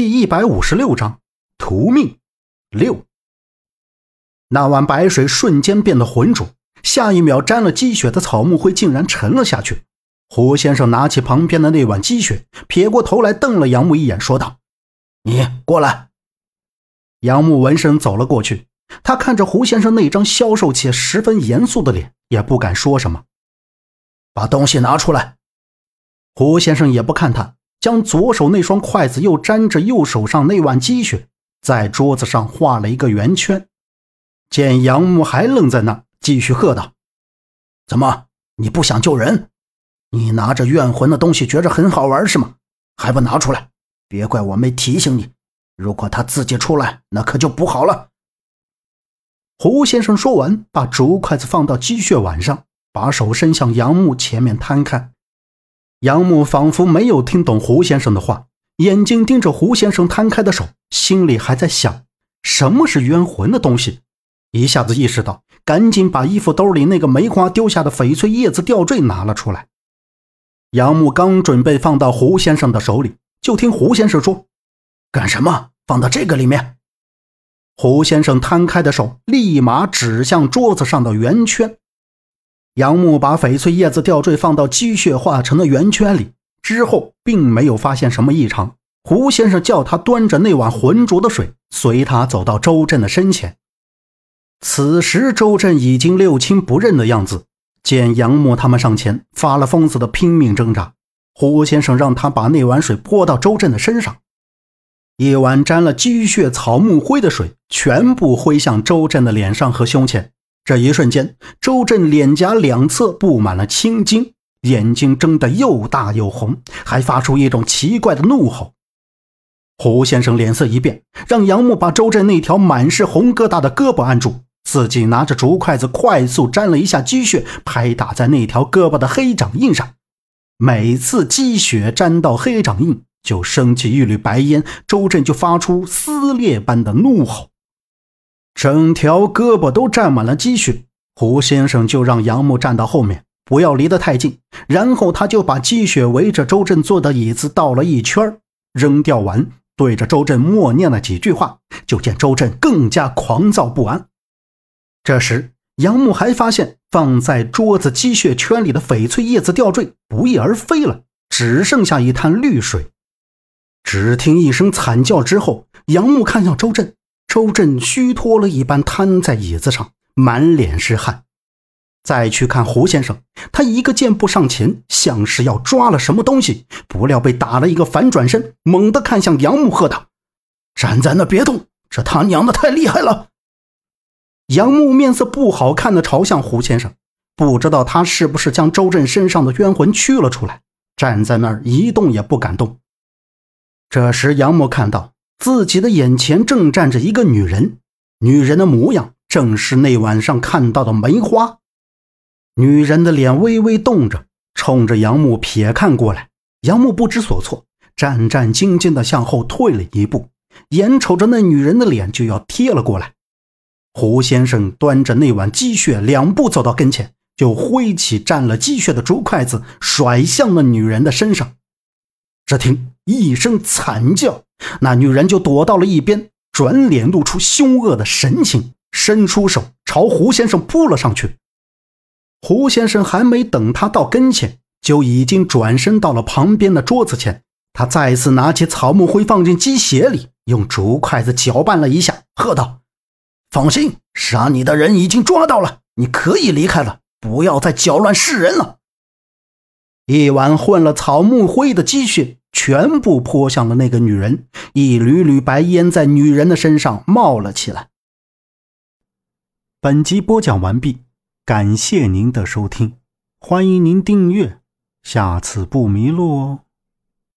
第一百五十六章屠命六。那碗白水瞬间变得浑浊，下一秒沾了积雪的草木灰竟然沉了下去。胡先生拿起旁边的那碗积雪，撇过头来瞪了杨木一眼，说道：“你过来。”杨木闻声走了过去，他看着胡先生那张消瘦且十分严肃的脸，也不敢说什么。把东西拿出来。胡先生也不看他。将左手那双筷子又沾着右手上那碗积雪，在桌子上画了一个圆圈。见杨木还愣在那，继续喝道：“怎么，你不想救人？你拿着怨魂的东西觉着很好玩是吗？还不拿出来？别怪我没提醒你。如果他自己出来，那可就不好了。”胡先生说完，把竹筷子放到积雪碗上，把手伸向杨木前面摊开。杨木仿佛没有听懂胡先生的话，眼睛盯着胡先生摊开的手，心里还在想什么是冤魂的东西。一下子意识到，赶紧把衣服兜里那个梅花丢下的翡翠叶子吊坠拿了出来。杨木刚准备放到胡先生的手里，就听胡先生说：“干什么？放到这个里面？”胡先生摊开的手立马指向桌子上的圆圈。杨木把翡翠叶子吊坠放到积雪化成的圆圈里之后，并没有发现什么异常。胡先生叫他端着那碗浑浊的水，随他走到周震的身前。此时，周震已经六亲不认的样子。见杨木他们上前，发了疯似的拼命挣扎。胡先生让他把那碗水泼到周震的身上，一碗沾了积雪草木灰的水全部挥向周震的脸上和胸前。这一瞬间，周震脸颊两侧布满了青筋，眼睛睁得又大又红，还发出一种奇怪的怒吼。胡先生脸色一变，让杨木把周震那条满是红疙瘩的胳膊按住，自己拿着竹筷子快速沾了一下积雪，拍打在那条胳膊的黑掌印上。每次积雪沾到黑掌印，就升起一缕白烟，周震就发出撕裂般的怒吼。整条胳膊都沾满了积雪，胡先生就让杨木站到后面，不要离得太近。然后他就把积雪围着周震坐的椅子倒了一圈，扔掉完，对着周震默念了几句话。就见周震更加狂躁不安。这时，杨木还发现放在桌子积雪圈里的翡翠叶子吊坠不翼而飞了，只剩下一滩绿水。只听一声惨叫之后，杨木看向周震。周震虚脱了一般瘫在椅子上，满脸是汗。再去看胡先生，他一个箭步上前，像是要抓了什么东西，不料被打了一个反转身，猛地看向杨木，喝道：“站在那别动！这他娘的太厉害了！”杨木面色不好看的朝向胡先生，不知道他是不是将周震身上的冤魂驱了出来，站在那儿一动也不敢动。这时，杨木看到。自己的眼前正站着一个女人，女人的模样正是那晚上看到的梅花。女人的脸微微动着，冲着杨木瞥看过来。杨木不知所措，战战兢兢地向后退了一步，眼瞅着那女人的脸就要贴了过来。胡先生端着那碗鸡血，两步走到跟前，就挥起沾了鸡血的竹筷子，甩向了女人的身上。只听一声惨叫。那女人就躲到了一边，转脸露出凶恶的神情，伸出手朝胡先生扑了上去。胡先生还没等他到跟前，就已经转身到了旁边的桌子前。他再次拿起草木灰放进鸡血里，用竹筷子搅拌了一下，喝道：“放心，杀你的人已经抓到了，你可以离开了，不要再搅乱世人了。”一碗混了草木灰的鸡血。全部泼向了那个女人，一缕缕白烟在女人的身上冒了起来。本集播讲完毕，感谢您的收听，欢迎您订阅，下次不迷路哦。